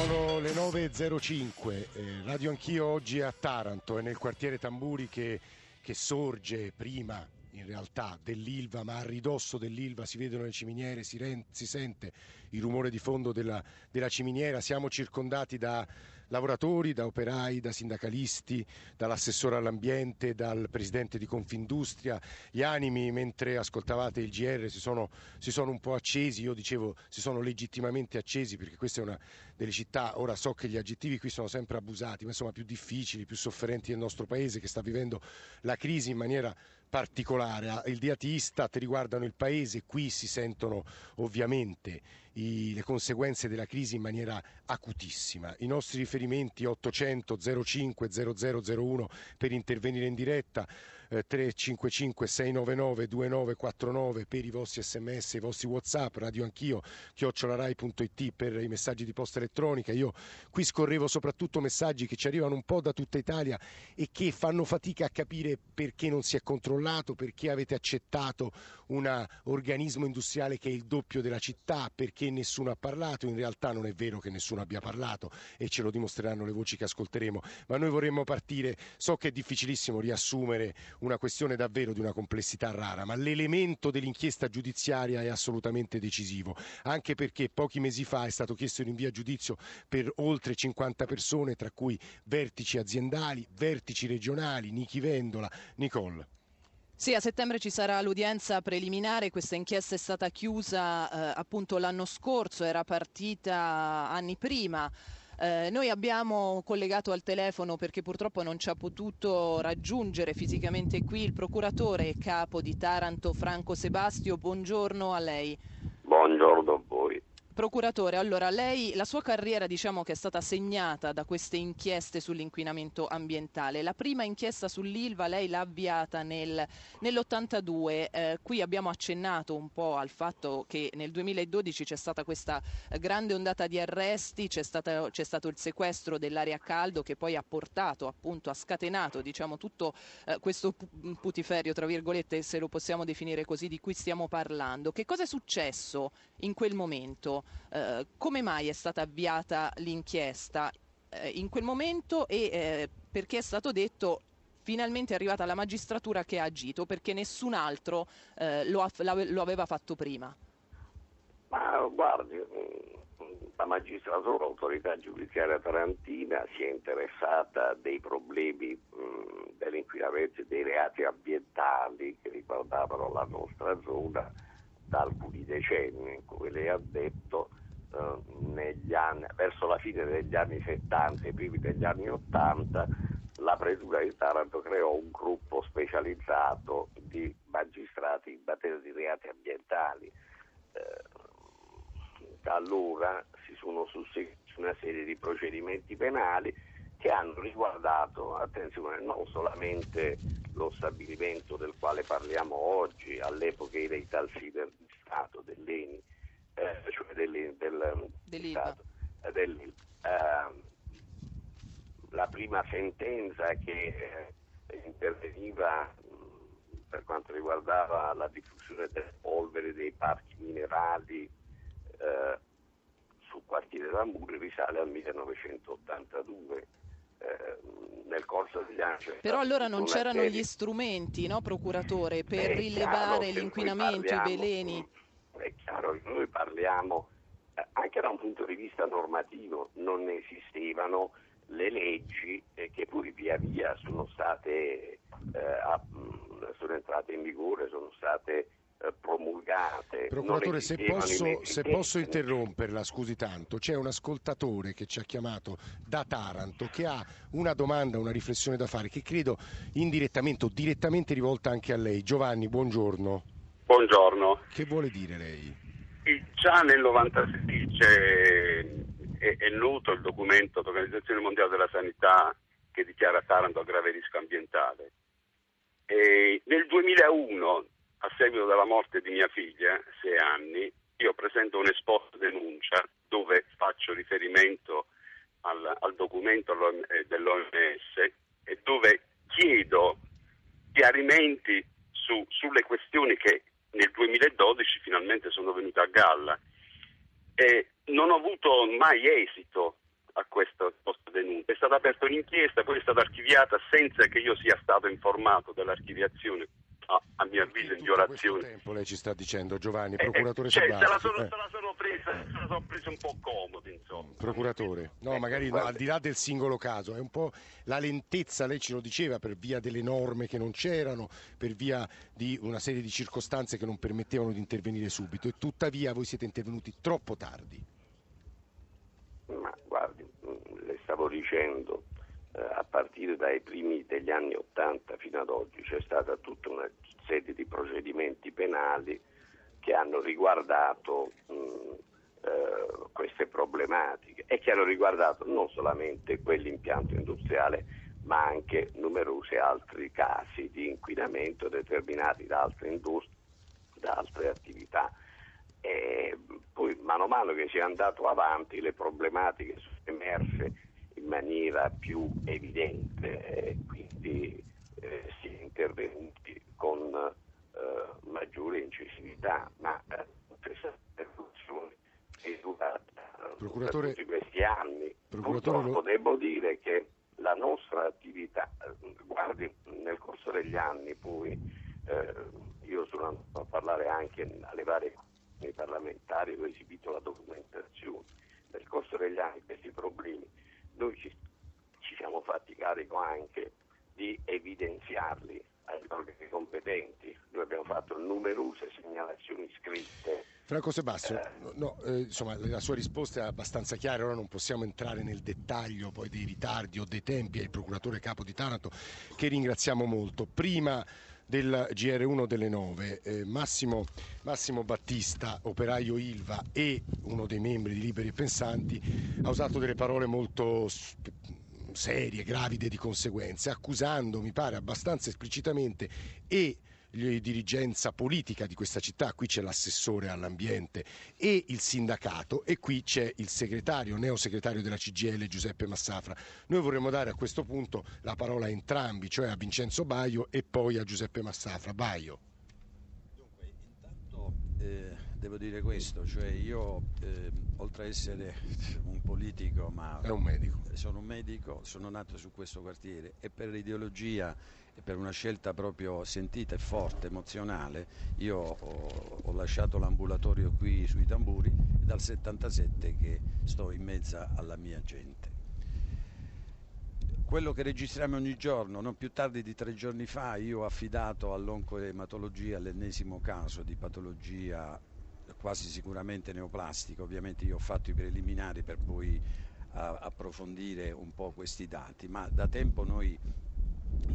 Sono le 9.05, eh, radio anch'io oggi è a Taranto, è nel quartiere Tamburi che, che sorge prima in realtà dell'Ilva, ma a ridosso dell'Ilva si vedono le ciminiere, si, re, si sente il rumore di fondo della, della ciminiera, siamo circondati da lavoratori, da operai, da sindacalisti, dall'assessore all'ambiente, dal presidente di Confindustria. Gli animi mentre ascoltavate il GR si sono, si sono, un po' accesi, io dicevo si sono legittimamente accesi perché questa è una delle città, ora so che gli aggettivi qui sono sempre abusati, ma insomma più difficili, più sofferenti del nostro paese che sta vivendo la crisi in maniera particolare. Il diatista riguardano il paese, qui si sentono ovviamente i, le conseguenze della crisi in maniera acutissima. I nostri riferimenti 800 05 0001 per intervenire in diretta. 355 699 2949 per i vostri sms, i vostri whatsapp, radio anch'io, chiocciolarai.it per i messaggi di posta elettronica. Io qui scorrevo soprattutto messaggi che ci arrivano un po' da tutta Italia e che fanno fatica a capire perché non si è controllato, perché avete accettato un organismo industriale che è il doppio della città, perché nessuno ha parlato. In realtà non è vero che nessuno abbia parlato e ce lo dimostreranno le voci che ascolteremo, ma noi vorremmo partire, so che è difficilissimo riassumere una questione davvero di una complessità rara, ma l'elemento dell'inchiesta giudiziaria è assolutamente decisivo, anche perché pochi mesi fa è stato chiesto un invio a giudizio per oltre 50 persone, tra cui vertici aziendali, vertici regionali, Nichi Vendola, Nicole. Sì, a settembre ci sarà l'udienza preliminare, questa inchiesta è stata chiusa eh, appunto l'anno scorso, era partita anni prima. Eh, noi abbiamo collegato al telefono perché purtroppo non ci ha potuto raggiungere fisicamente qui il procuratore capo di Taranto Franco Sebastio. Buongiorno a lei. Buongiorno a voi. Procuratore, allora lei, la sua carriera diciamo che è stata segnata da queste inchieste sull'inquinamento ambientale. La prima inchiesta sull'Ilva lei l'ha avviata nel, nell'82, eh, qui abbiamo accennato un po' al fatto che nel 2012 c'è stata questa grande ondata di arresti, c'è, stata, c'è stato il sequestro dell'area caldo che poi ha portato appunto, ha scatenato diciamo tutto eh, questo putiferio, tra virgolette, se lo possiamo definire così, di cui stiamo parlando. Che cosa è successo in quel momento? Eh, come mai è stata avviata l'inchiesta eh, in quel momento e eh, perché è stato detto finalmente è arrivata la magistratura che ha agito perché nessun altro eh, lo, lo, aveva fatto prima? Ma guardi, la magistratura, l'autorità giudiziaria tarantina si è interessata dei problemi mh, dell'inquinamento e dei reati ambientali che riguardavano la nostra zona da alcuni decenni, come lei ha detto, eh, anni, verso la fine degli anni 70 e primi degli anni 80 la Presura di Taranto creò un gruppo specializzato di magistrati in materia di reati ambientali. Eh, da allora si sono susseguiti una serie di procedimenti penali che hanno riguardato, attenzione, non solamente lo stabilimento del quale parliamo oggi, all'epoca era i Talsider di Stato dell'ENI, eh, cioè del, del, dell'ILVA. Del, eh, la prima sentenza che eh, interveniva per quanto riguardava la diffusione delle polvere dei parchi minerali eh, sul quartiere Ramuri risale al 1982 eh, nel corso degli anni. Però allora non c'erano serie... gli strumenti, no, procuratore, per rilevare l'inquinamento, parliamo, i veleni? È chiaro che noi parliamo, anche da un punto di vista normativo, non esistevano le leggi eh, che poi via via sono state eh, a, sono entrate in vigore, sono state eh, promulgate. Procuratore, se posso, se posso, interromperla, scusi tanto, c'è un ascoltatore che ci ha chiamato da Taranto che ha una domanda, una riflessione da fare che credo indirettamente o direttamente rivolta anche a lei. Giovanni, buongiorno. Buongiorno. Che vuole dire lei? Già nel 96 è, è noto il documento dell'Organizzazione Mondiale della Sanità che dichiara Taranto a grave rischio ambientale. E nel 2001 a seguito della morte di mia figlia, sei anni, io presento un esposto denuncia dove faccio riferimento al, al documento eh, dell'OMS e dove chiedo chiarimenti su, sulle questioni che nel 2012 finalmente sono venute a galla. E non ho avuto mai esito questa, questa denuncia. È stata aperta un'inchiesta, poi è stata archiviata senza che io sia stato informato dell'archiviazione a, a mio avviso in violazione. tempo lei ci sta dicendo Giovanni, eh, procuratore eh, cioè. Se la sono, eh. se la sono presa, se la sono presa un po' comodo, insomma. Procuratore, no, magari no, al di là del singolo caso, è un po' la lentezza, lei ce lo diceva, per via delle norme che non c'erano, per via di una serie di circostanze che non permettevano di intervenire subito e tuttavia voi siete intervenuti troppo tardi. Ma guardi, le stavo dicendo, eh, a partire dai primi degli anni Ottanta fino ad oggi c'è stata tutta una serie di procedimenti penali che hanno riguardato mh, mm, eh, queste problematiche e che hanno riguardato non solamente quell'impianto industriale ma anche numerosi altri casi di inquinamento determinati da altre industrie, da altre attività. E poi mano a mano che si è andato avanti le problematiche sono emerse in maniera più evidente e quindi eh, si è intervenuti con eh, maggiore incisività, ma eh, questa evoluzione è durata Procuratore, tutti questi anni. Purtroppo devo dire che la nostra attività, guardi, nel corso degli anni poi eh, io sono andato a parlare anche alle varie parlamentari, ho esibito la documentazione. Nel corso degli anni questi problemi noi ci, ci siamo fatti carico anche di evidenziarli agli organi competenti. Noi abbiamo fatto numerose segnalazioni scritte. Franco Sebastian, eh, no, eh, insomma, la sua risposta è abbastanza chiara, ora non possiamo entrare nel dettaglio poi dei ritardi o dei tempi, è il procuratore capo di Taranto che ringraziamo molto. Prima del GR1 delle 9, eh, Massimo, Massimo, Battista, operaio Ilva e uno dei membri di Liberi e Pensanti, ha usato delle parole molto serie, gravide di conseguenze, accusando, mi pare abbastanza esplicitamente, e dirigenza politica di questa città, qui c'è l'assessore all'ambiente e il sindacato e qui c'è il segretario, neosegretario della CGL Giuseppe Massafra. Noi vorremmo dare a questo punto la parola a entrambi, cioè a Vincenzo Baio e poi a Giuseppe Massafra. Baio. Dunque, intanto eh, devo dire questo, cioè io eh, oltre a essere un politico, ma un sono un medico, sono nato su questo quartiere e per l'ideologia per una scelta proprio sentita e forte, emozionale, io ho, ho lasciato l'ambulatorio qui sui tamburi e dal 77 che sto in mezzo alla mia gente. Quello che registriamo ogni giorno, non più tardi di tre giorni fa, io ho affidato all'oncoematologia l'ennesimo caso di patologia quasi sicuramente neoplastica, ovviamente io ho fatto i preliminari per poi approfondire un po' questi dati, ma da tempo noi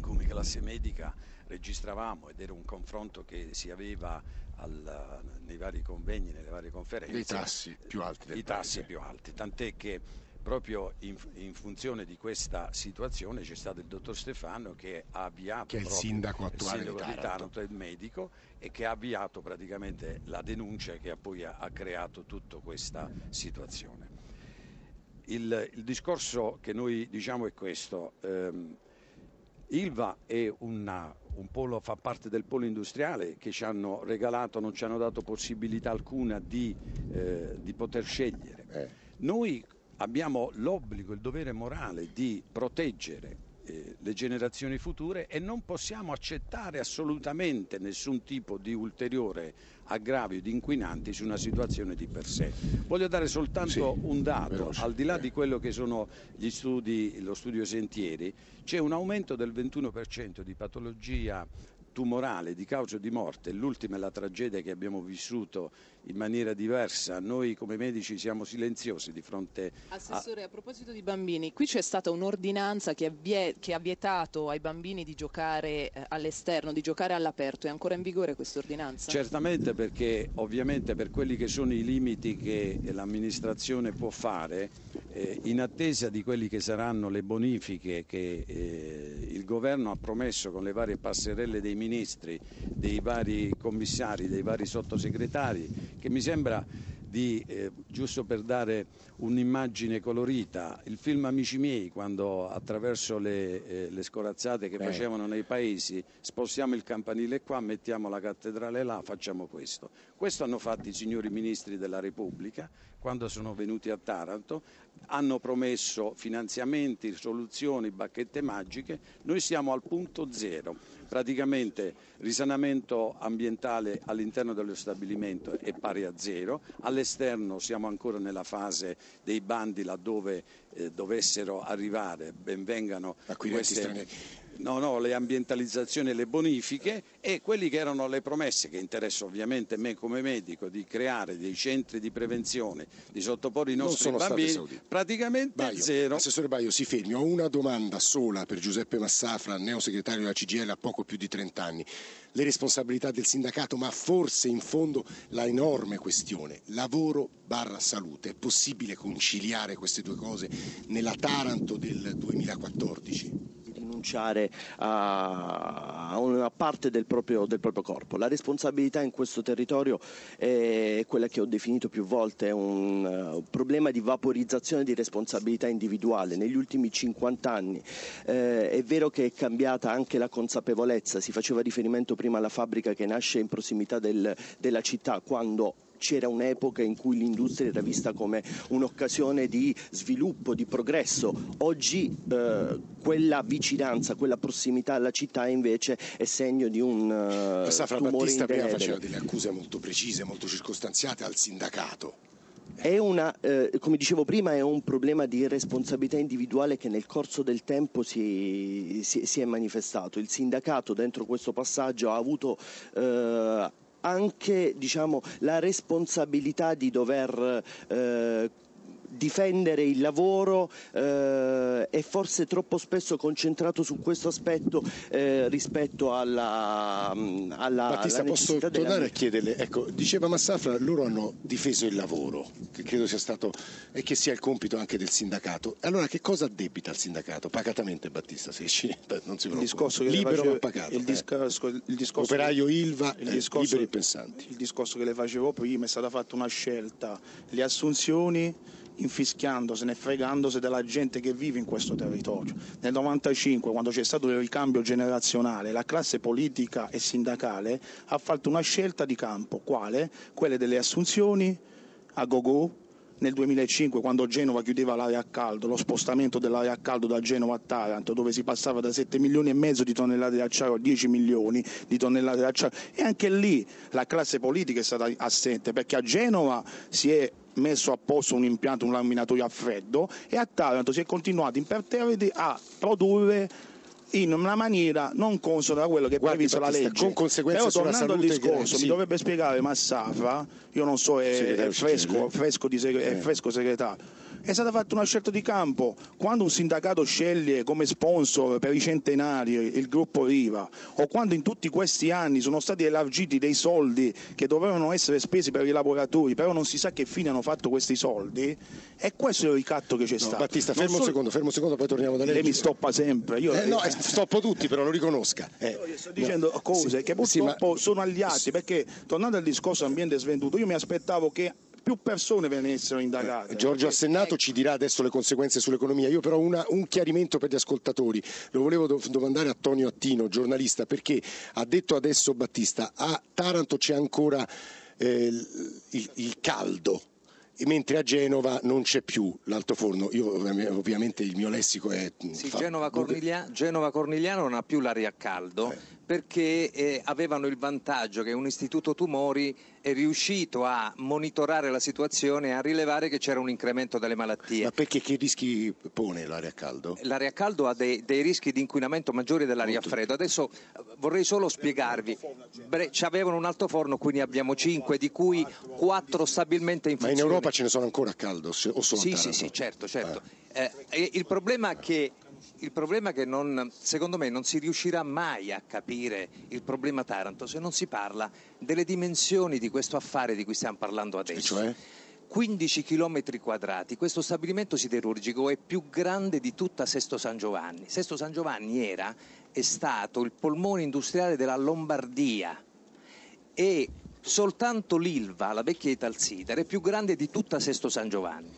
come classe medica registravamo ed era un confronto che si aveva al, nei vari convegni, nelle varie conferenze. Dei tassi più alti. I tassi più alti, tant'è che proprio in, in, funzione di questa situazione c'è stato il dottor Stefano che ha avviato che è il sindaco attuale il sindaco di Taranto. Taranto, il medico e che ha avviato praticamente la denuncia che poi ha, ha creato tutta questa situazione. Il, il, discorso che noi diciamo è questo. Ehm, Ilva una, un polo, fa parte del polo industriale che ci hanno regalato, non ci hanno dato possibilità alcuna di, eh, di poter scegliere. Eh. Noi abbiamo l'obbligo, il dovere morale di proteggere le generazioni future e non possiamo accettare assolutamente nessun tipo di ulteriore aggravio di inquinanti su una situazione di per sé. Voglio dare soltanto sì, un dato, al di là di quello che sono gli studi, lo studio Sentieri, c'è un aumento del 21% di patologia tumorale di causa di morte, l'ultima è la tragedia che abbiamo vissuto in maniera diversa, noi come medici siamo silenziosi di fronte Assessore, a... a proposito di bambini, qui c'è stata un'ordinanza che, che, ha vietato ai bambini di giocare eh, all'esterno, di giocare all'aperto, è ancora in vigore questa ordinanza? Certamente perché ovviamente per quelli che sono i limiti che l'amministrazione può fare, eh, in attesa di quelli che saranno le bonifiche che eh, governo ha promesso con le varie passerelle dei ministri, dei vari commissari, dei vari sottosegretari, che mi sembra di, eh, giusto per dare un'immagine colorita, il film Amici miei, quando attraverso le, eh, le scorazzate che eh. facevano nei paesi spostiamo il campanile qua, mettiamo la cattedrale là, facciamo questo. Questo hanno fatto i signori ministri della Repubblica quando sono venuti a Taranto, hanno promesso finanziamenti, soluzioni, bacchette magiche, noi siamo al punto zero, praticamente risanamento ambientale all'interno dello stabilimento è pari a zero, all'esterno siamo ancora nella fase dei bandi laddove eh, dovessero arrivare, benvengano queste... Stranieri no, no, le ambientalizzazioni e le bonifiche e quelli che erano le promesse che interessano ovviamente me come medico di creare dei centri di prevenzione, di sottoporre i nostri bambini, praticamente Baio, zero. Assessore Baio, si fermi, ho una domanda sola per Giuseppe Massafra, neosegretario della CGL a poco più di 30 anni. Le responsabilità del sindacato, ma forse in fondo la enorme questione, lavoro barra salute, è possibile conciliare queste due cose nella Taranto del 2014? Rinunciare a una parte del proprio, del proprio, corpo. La responsabilità in questo territorio è quella che ho definito più volte, un uh, problema di vaporizzazione di responsabilità individuale. Negli ultimi 50 anni eh, è vero che è cambiata anche la consapevolezza, si faceva riferimento prima alla fabbrica che nasce in prossimità del, della città, quando c'era un'epoca in cui l'industria era vista come un'occasione di sviluppo, di progresso. Oggi eh, quella vicinanza, quella prossimità alla città invece è segno di un uh, Safra Battista prima faceva delle accuse molto precise, molto circostanziate al sindacato. È una, eh, come dicevo prima, è un problema di responsabilità individuale che nel corso del tempo si, si, si è manifestato. Il sindacato dentro questo passaggio ha avuto eh, anche diciamo, la responsabilità di dover eh, difendere il lavoro eh, è forse troppo spesso concentrato su questo aspetto eh, rispetto alla, mm, alla Battista, alla posso tornare della... a chiederle, ecco, diceva Massafra, loro hanno difeso il lavoro, che credo sia stato e che sia il compito anche del sindacato. Allora che cosa addebita il sindacato? Pacatamente Battista Secci, non si preoccupa. Libero facevo, ma pagato. Il, eh. discorso, il discorso Operaio Ilva, il discorso, liberi pensanti. Il discorso che le facevo prima è stata fatta una scelta, le assunzioni infischiandosene e fregandosi della gente che vive in questo territorio. Nel 1995, quando c'è stato il ricambio generazionale, la classe politica e sindacale ha fatto una scelta di campo, quale? Quelle delle assunzioni a go-go, nel 2005 quando Genova chiudeva l'area a caldo, lo spostamento dell'area a caldo da Genova a Taranto dove si passava da 7 milioni e mezzo di tonnellate di acciaio a 10 milioni di tonnellate di acciaio e anche lì la classe politica è stata assente perché a Genova si è messo a posto un impianto, un laminatoio a freddo e a Taranto si è continuato imperterriti a produrre in una maniera non consona da quello che è previsto la legge. Con conseguenze Però tornando al discorso, mi dovrebbe spiegare Massafra, io non so, è, è fresco, fresco, di segre, è fresco segretario è stata fatta una scelta di campo. Quando un sindacato sceglie come sponsor per i centenari il gruppo Riva, o quando in tutti questi anni sono stati elargiti dei soldi che dovevano essere spesi per i lavoratori, però non si sa che fine hanno fatto questi soldi, è questo il ricatto che c'è no, stato. Battista, fermo so... un secondo, fermo un secondo, poi torniamo da lei. Lei mi stoppa sempre. Io... Eh, no, eh, stoppo tutti, però lo riconosca. Eh. io sto dicendo no. cose sì, che purtroppo sì, ma... sono agliati, perché tornando al discorso ambiente svenduto, io mi aspettavo che più persone venissero indagate. Eh, Giorgio Assennato ci dirà adesso le conseguenze sull'economia. Io però una, un chiarimento per gli ascoltatori. Lo volevo domandare a Tonio Attino, giornalista, perché ha detto adesso Battista, a Taranto c'è ancora eh, il, il caldo mentre a Genova non c'è più l'altoforno. Io ovviamente il mio lessico è... Sì, fa... Genova, Corniglia... Genova Cornigliano non ha più l'aria a caldo eh. Perché eh, avevano il vantaggio che un istituto tumori è riuscito a monitorare la situazione e a rilevare che c'era un incremento delle malattie. Ma perché che rischi pone l'aria a caldo? L'aria a caldo ha dei, dei rischi di inquinamento maggiori dell'aria a freddo. Adesso eh, vorrei solo spiegarvi, Bre- ci avevano un altoforno, qui ne abbiamo 5, di cui 4 stabilmente in funzione. Ma in Europa ce ne sono ancora a caldo o solo Sì, sì, sì, certo, certo. Ah. Eh, il problema è che il problema è che non, secondo me non si riuscirà mai a capire il problema Taranto se non si parla delle dimensioni di questo affare di cui stiamo parlando adesso. Cioè? 15 km quadrati, questo stabilimento siderurgico è più grande di tutta Sesto San Giovanni. Sesto San Giovanni era, è stato il polmone industriale della Lombardia e soltanto l'Ilva, la vecchia Italsider, è più grande di tutta Sesto San Giovanni.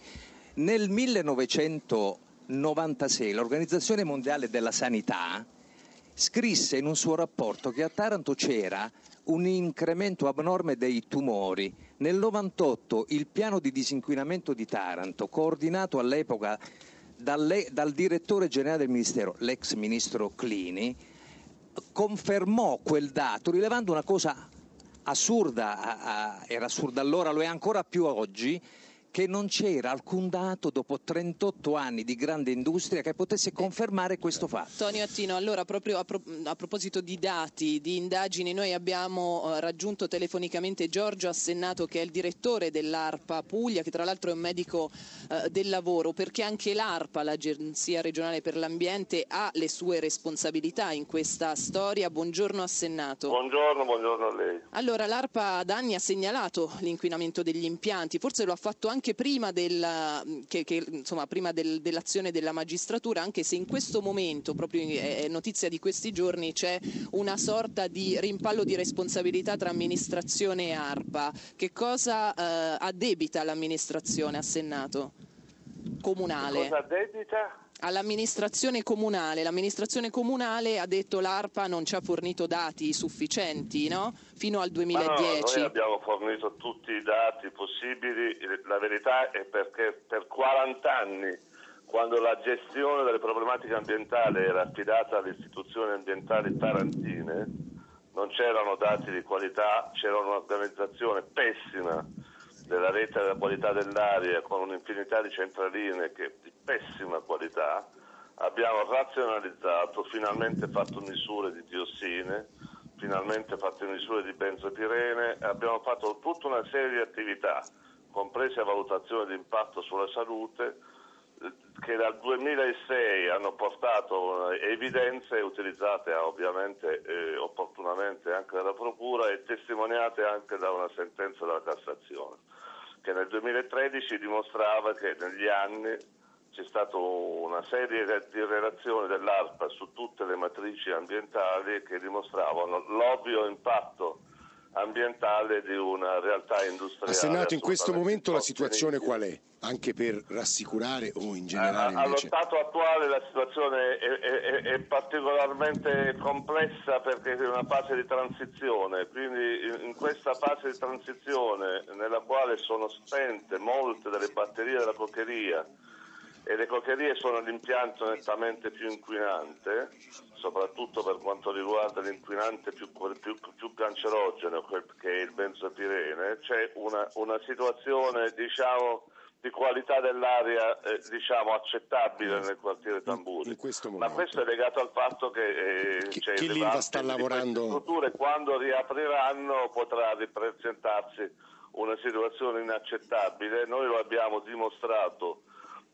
Nel 1996 l'Organizzazione Mondiale della Sanità scrisse in un suo rapporto che a Taranto c'era un incremento abnorme dei tumori. Nel 98 il piano di disinquinamento di Taranto, coordinato all'epoca dalle, dal direttore generale del Ministero, l'ex ministro Clini, confermò quel dato rilevando una cosa assurda, era assurda allora, lo è ancora più oggi, che non c'era alcun dato dopo 38 anni di grande industria che potesse confermare questo fatto. Tonio Attino, allora proprio a, pro- a proposito di dati, di indagini, noi abbiamo uh, raggiunto telefonicamente Giorgio Assennato che è il direttore dell'ARPA Puglia, che tra l'altro è un medico uh, del lavoro, perché anche l'ARPA, l'Agenzia regionale per l'ambiente, ha le sue responsabilità in questa storia. Buongiorno Assennato. Buongiorno, buongiorno a lei. Allora l'ARPA da anni ha segnalato l'inquinamento degli impianti, forse lo ha fatto anche anche prima, della, che, che, insomma, prima del, dell'azione della magistratura, anche se in questo momento, proprio è notizia di questi giorni, c'è una sorta di rimpallo di responsabilità tra amministrazione e ARPA. Che cosa eh, addebita l'amministrazione a Senato comunale? Che cosa addebita? All'amministrazione comunale. L'amministrazione comunale ha detto l'ARPA non ci ha fornito dati sufficienti no? fino al 2010. No, noi abbiamo fornito tutti i dati possibili, la verità è perché per 40 anni quando la gestione delle problematiche ambientali era affidata alle istituzioni ambientali tarantine, non c'erano dati di qualità, c'era un'organizzazione pessima della rete della qualità dell'aria con un'infinità di centraline che di pessima qualità, abbiamo razionalizzato, finalmente fatto misure di diossine, finalmente fatto misure di benzopirene, abbiamo fatto tutta una serie di attività, comprese valutazione di impatto sulla salute, che dal 2006 hanno portato evidenze utilizzate ovviamente eh, opportunamente anche dalla Procura e testimoniate anche da una sentenza della Cassazione che nel 2013 dimostrava che negli anni c'è stata una serie di relazioni dell'ARPA su tutte le matrici ambientali che dimostravano l'ovvio impatto ambientale di una realtà industriale. A Senato in questo momento la situazione qual è? Anche per rassicurare o in generale invece? Allo stato attuale la situazione è, è, è, particolarmente complessa perché è una fase di transizione, quindi in questa fase di transizione nella quale sono spente molte delle batterie della coccheria e le cocherie sono l'impianto nettamente più inquinante, soprattutto per quanto riguarda l'inquinante più, più, più cancerogeno che è il benzopirene, c'è una, una situazione diciamo, di qualità dell'aria eh, diciamo, accettabile nel quartiere Tamburi. Ma questo è legato al fatto che, eh, che l'Ilva sta lavorando. strutture quando riapriranno potrà ripresentarsi una situazione inaccettabile. Noi lo abbiamo dimostrato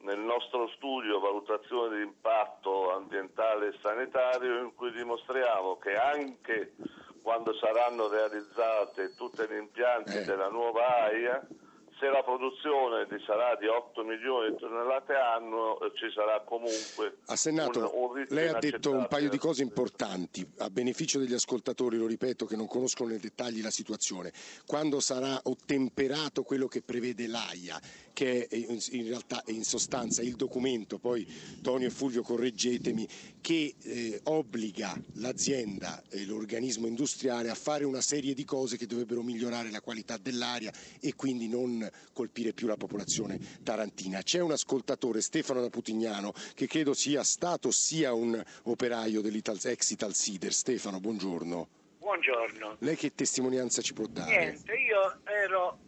nel nostro studio valutazione di impatto ambientale e sanitario in cui dimostriamo che anche quando saranno realizzate tutti gli impianti eh. della nuova AIA se la produzione sarà di 8 milioni di tonnellate annuo eh, ci sarà comunque a Senato, un, un lei ha detto un paio di cose importanti a beneficio degli ascoltatori lo ripeto che non conoscono nei dettagli la situazione. Quando sarà ottemperato quello che prevede l'AIA che è in realtà è in sostanza il documento, poi Tonio e Fulvio correggetemi, che eh, obbliga l'azienda e l'organismo industriale a fare una serie di cose che dovrebbero migliorare la qualità dell'aria e quindi non colpire più la popolazione tarantina. C'è un ascoltatore, Stefano da Putignano, che credo sia stato sia un operaio dell'ex Italsider. Stefano, buongiorno. Buongiorno. Lei che testimonianza ci può dare? Niente, io ero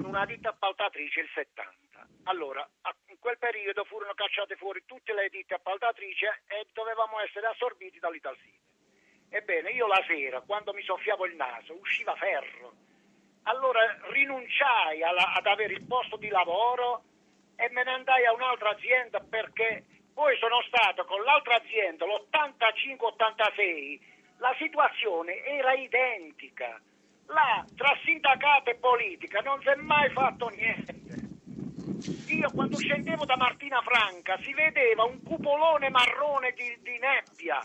con una ditta appaltatrice il 70. Allora, in quel periodo furono cacciate fuori tutte le ditte appaltatrici e dovevamo essere assorbiti dall'Italside. Ebbene, io la sera, quando mi soffiavo il naso, usciva ferro. Allora rinunciai alla, ad avere il posto di lavoro e me ne andai a un'altra azienda perché poi sono stato con l'altra azienda, l'85-86, la situazione era identica là tra sindacato e politica non si è mai fatto niente. Io quando scendevo da Martina Franca si vedeva un cupolone marrone di, di nebbia.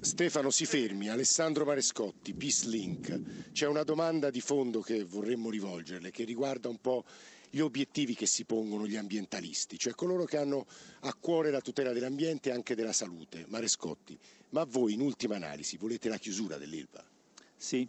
Stefano si fermi, Alessandro Marescotti, Peace Link. C'è una domanda di fondo che vorremmo rivolgerle che riguarda un po' gli obiettivi che si pongono gli ambientalisti, cioè coloro che hanno a cuore la tutela dell'ambiente e anche della salute. Marescotti, ma voi in ultima analisi volete la chiusura dell'Ilva? Sì,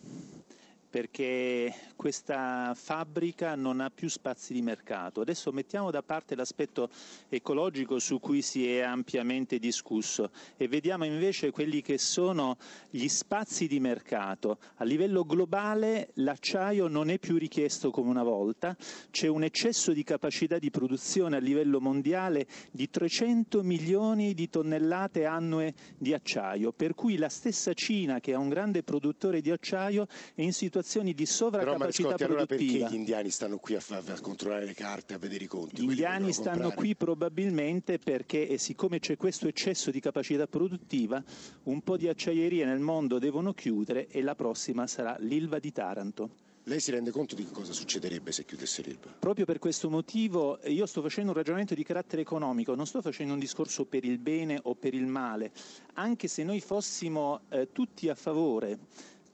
perché questa fabbrica non ha più spazi di mercato. Adesso mettiamo da parte l'aspetto ecologico su cui si è ampiamente discusso e vediamo invece quelli che sono gli spazi di mercato. A livello globale l'acciaio non è più richiesto come una volta, c'è un eccesso di capacità di produzione a livello mondiale di 300 milioni di tonnellate annue di acciaio, per cui la stessa Cina, che è un grande produttore di acciaio, è in situazione situazioni di sovracapacità Però, produttiva. Allora perché gli indiani stanno qui a, a, controllare le carte, a vedere i conti? Gli indiani stanno comprare? qui probabilmente perché, e siccome c'è questo eccesso di capacità produttiva, un po' di acciaierie nel mondo devono chiudere e la prossima sarà l'Ilva di Taranto. Lei si rende conto di cosa succederebbe se chiudesse l'Ilva? Proprio per questo motivo io sto facendo un ragionamento di carattere economico, non sto facendo un discorso per il bene o per il male, anche se noi fossimo eh, tutti a favore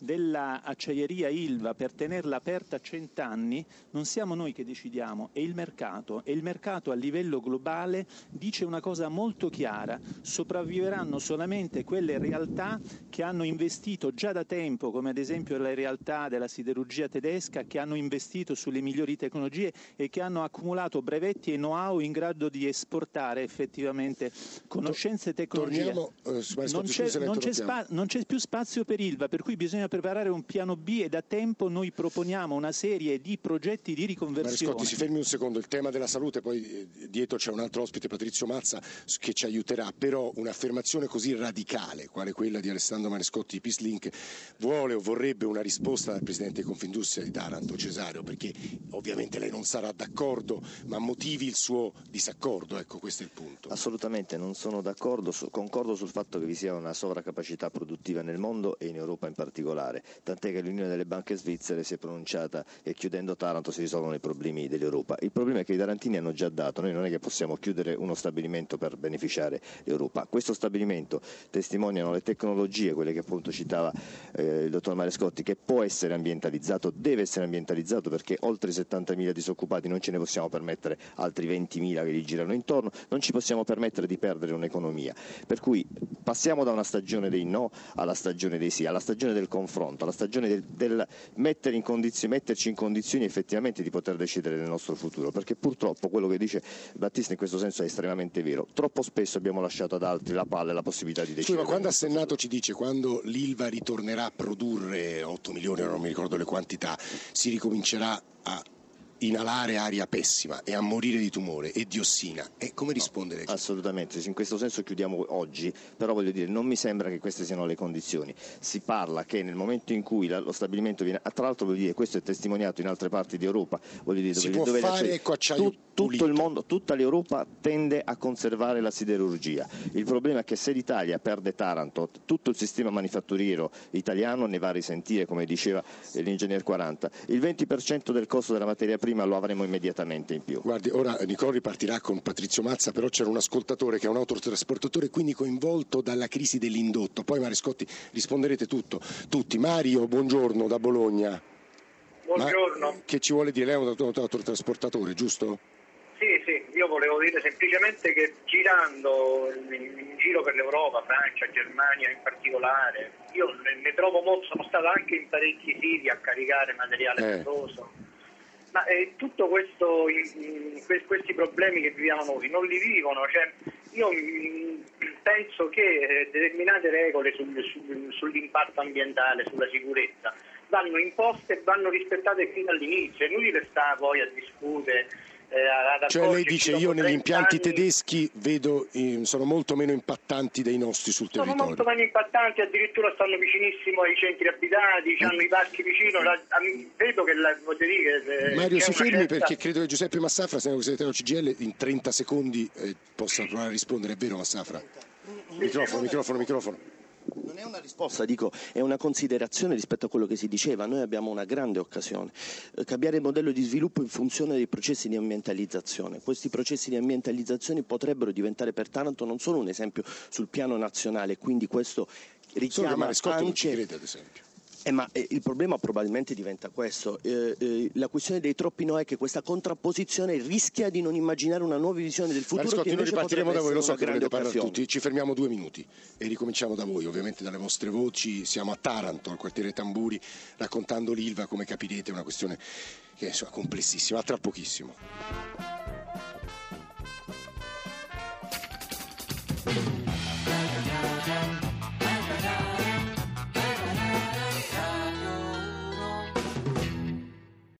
dell'acciaieria Ilva per tenerla aperta cent'anni non siamo noi che decidiamo, è il mercato. E il mercato a livello globale dice una cosa molto chiara, sopravviveranno solamente quelle realtà che hanno investito già da tempo, come ad esempio le realtà della siderurgia tedesca, che hanno investito sulle migliori tecnologie e che hanno accumulato brevetti e know-how in grado di esportare effettivamente conoscenze e tecnologie. Torniamo, eh, non, c'è, non, c'è spa, non c'è più spazio per Ilva, per cui bisogna preparare un piano B e da tempo noi proponiamo una serie di progetti di riconversione. Marescotti, si fermi un secondo, il tema della salute, poi eh, dietro c'è un altro ospite, Patrizio Mazza, che ci aiuterà, però un'affermazione così radicale, quale quella di Alessandro Marescotti di Peace vuole o vorrebbe una risposta dal Presidente di Confindustria di Taranto, Cesario, perché ovviamente lei non sarà d'accordo, ma motivi il suo disaccordo, ecco questo è il punto. Assolutamente, non sono d'accordo, concordo sul fatto che vi sia una sovracapacità produttiva nel mondo e in Europa in particolare particolare, tant'è che l'Unione delle banche svizzere si è pronunciata e chiudendo Taranto si risolvono i problemi dell'Europa. Il problema è che i tarantini hanno già dato, noi non è che possiamo chiudere uno stabilimento per beneficiare l'Europa. Questo stabilimento testimoniano le tecnologie, quelle che appunto citava eh, il dottor Marescotti, che può essere ambientalizzato, deve essere ambientalizzato perché oltre 70.000 disoccupati non ce ne possiamo permettere altri 20.000 che gli girano intorno, non ci possiamo permettere di perdere un'economia. Per cui passiamo da una stagione dei no alla stagione dei sì, alla stagione del confronto confronto, la stagione del, del mettere in metterci in condizioni effettivamente di poter decidere del nostro futuro, perché purtroppo quello che dice Battista in questo senso è estremamente vero. Troppo spesso abbiamo lasciato ad altri la palla e la possibilità di decidere. Scusa, ma quando a Senato ci dice quando l'Ilva ritornerà a produrre 8 milioni, non mi ricordo le quantità, si ricomincerà a inalare aria pessima e a morire di tumore e diossina. E come rispondere? No, assolutamente, in questo senso chiudiamo oggi, però voglio dire, non mi sembra che queste siano le condizioni. Si parla che nel momento in cui lo stabilimento viene, tra l'altro voglio dire, questo è testimoniato in altre parti di Europa, voglio dire, si dove, può dove fare ecco, acciaio tu, tutto il mondo, tutta l'Europa tende a conservare la siderurgia. Il problema è che se l'Italia perde Taranto, tutto il sistema manifatturiero italiano ne va a risentire, come diceva l'ingegner 40. Il 20% del costo della materia prima prima lo avremo immediatamente in più. Guardi, ora Nicolo ripartirà con Patrizio Mazza, però c'era un ascoltatore che è un autotrasportatore, quindi coinvolto dalla crisi dell'indotto. Poi Marescotti risponderete tutto. Tutti. Mario, buongiorno da Bologna. Buongiorno. Ma che ci vuole dire? Lei è un autotrasportatore, giusto? Sì, sì, io volevo dire semplicemente che girando in, giro per l'Europa, Francia, Germania in particolare, io ne, trovo molto, sono stato anche in parecchi siti a caricare materiale eh. ferroso ma eh, tutti questi problemi che viviamo noi non li vivono. Cioè, io penso che eh, determinate regole sul, sul, sull'impatto ambientale, sulla sicurezza, vanno imposte e vanno rispettate fino all'inizio. È inutile stare poi a discutere eh, cioè lei dice io negli impianti anni, tedeschi vedo eh, sono molto meno impattanti dei nostri sul sono territorio. Sono molto meno impattanti, addirittura stanno vicinissimo ai centri abitati, hanno i parchi vicino. La, vedo che la, dire, eh, Mario si fermi certa... perché credo che Giuseppe Massafra, segretario CGL, in 30 secondi eh, possa provare a rispondere. È vero Massafra? Microfono, microfono, microfono. Non è una risposta, dico, è una considerazione rispetto a quello che si diceva. Noi abbiamo una grande occasione, eh, cambiare il modello di sviluppo in funzione dei processi di ambientalizzazione. Questi processi di ambientalizzazione potrebbero diventare per Taranto non solo un esempio sul piano nazionale, quindi questo richiama Marescotto non ci anche crede, ad esempio. Eh, ma eh, il problema probabilmente diventa questo. Eh, eh, la questione dei troppi no è che questa contrapposizione rischia di non immaginare una nuova visione del futuro Marescotti, che noi ripartiremo da voi, lo so che grande parlare tutti, ci fermiamo due minuti e ricominciamo da voi, ovviamente dalle vostre voci, siamo a Taranto, al quartiere Tamburi, raccontando l'Ilva, come capirete, è una questione che è complessissima, a tra pochissimo.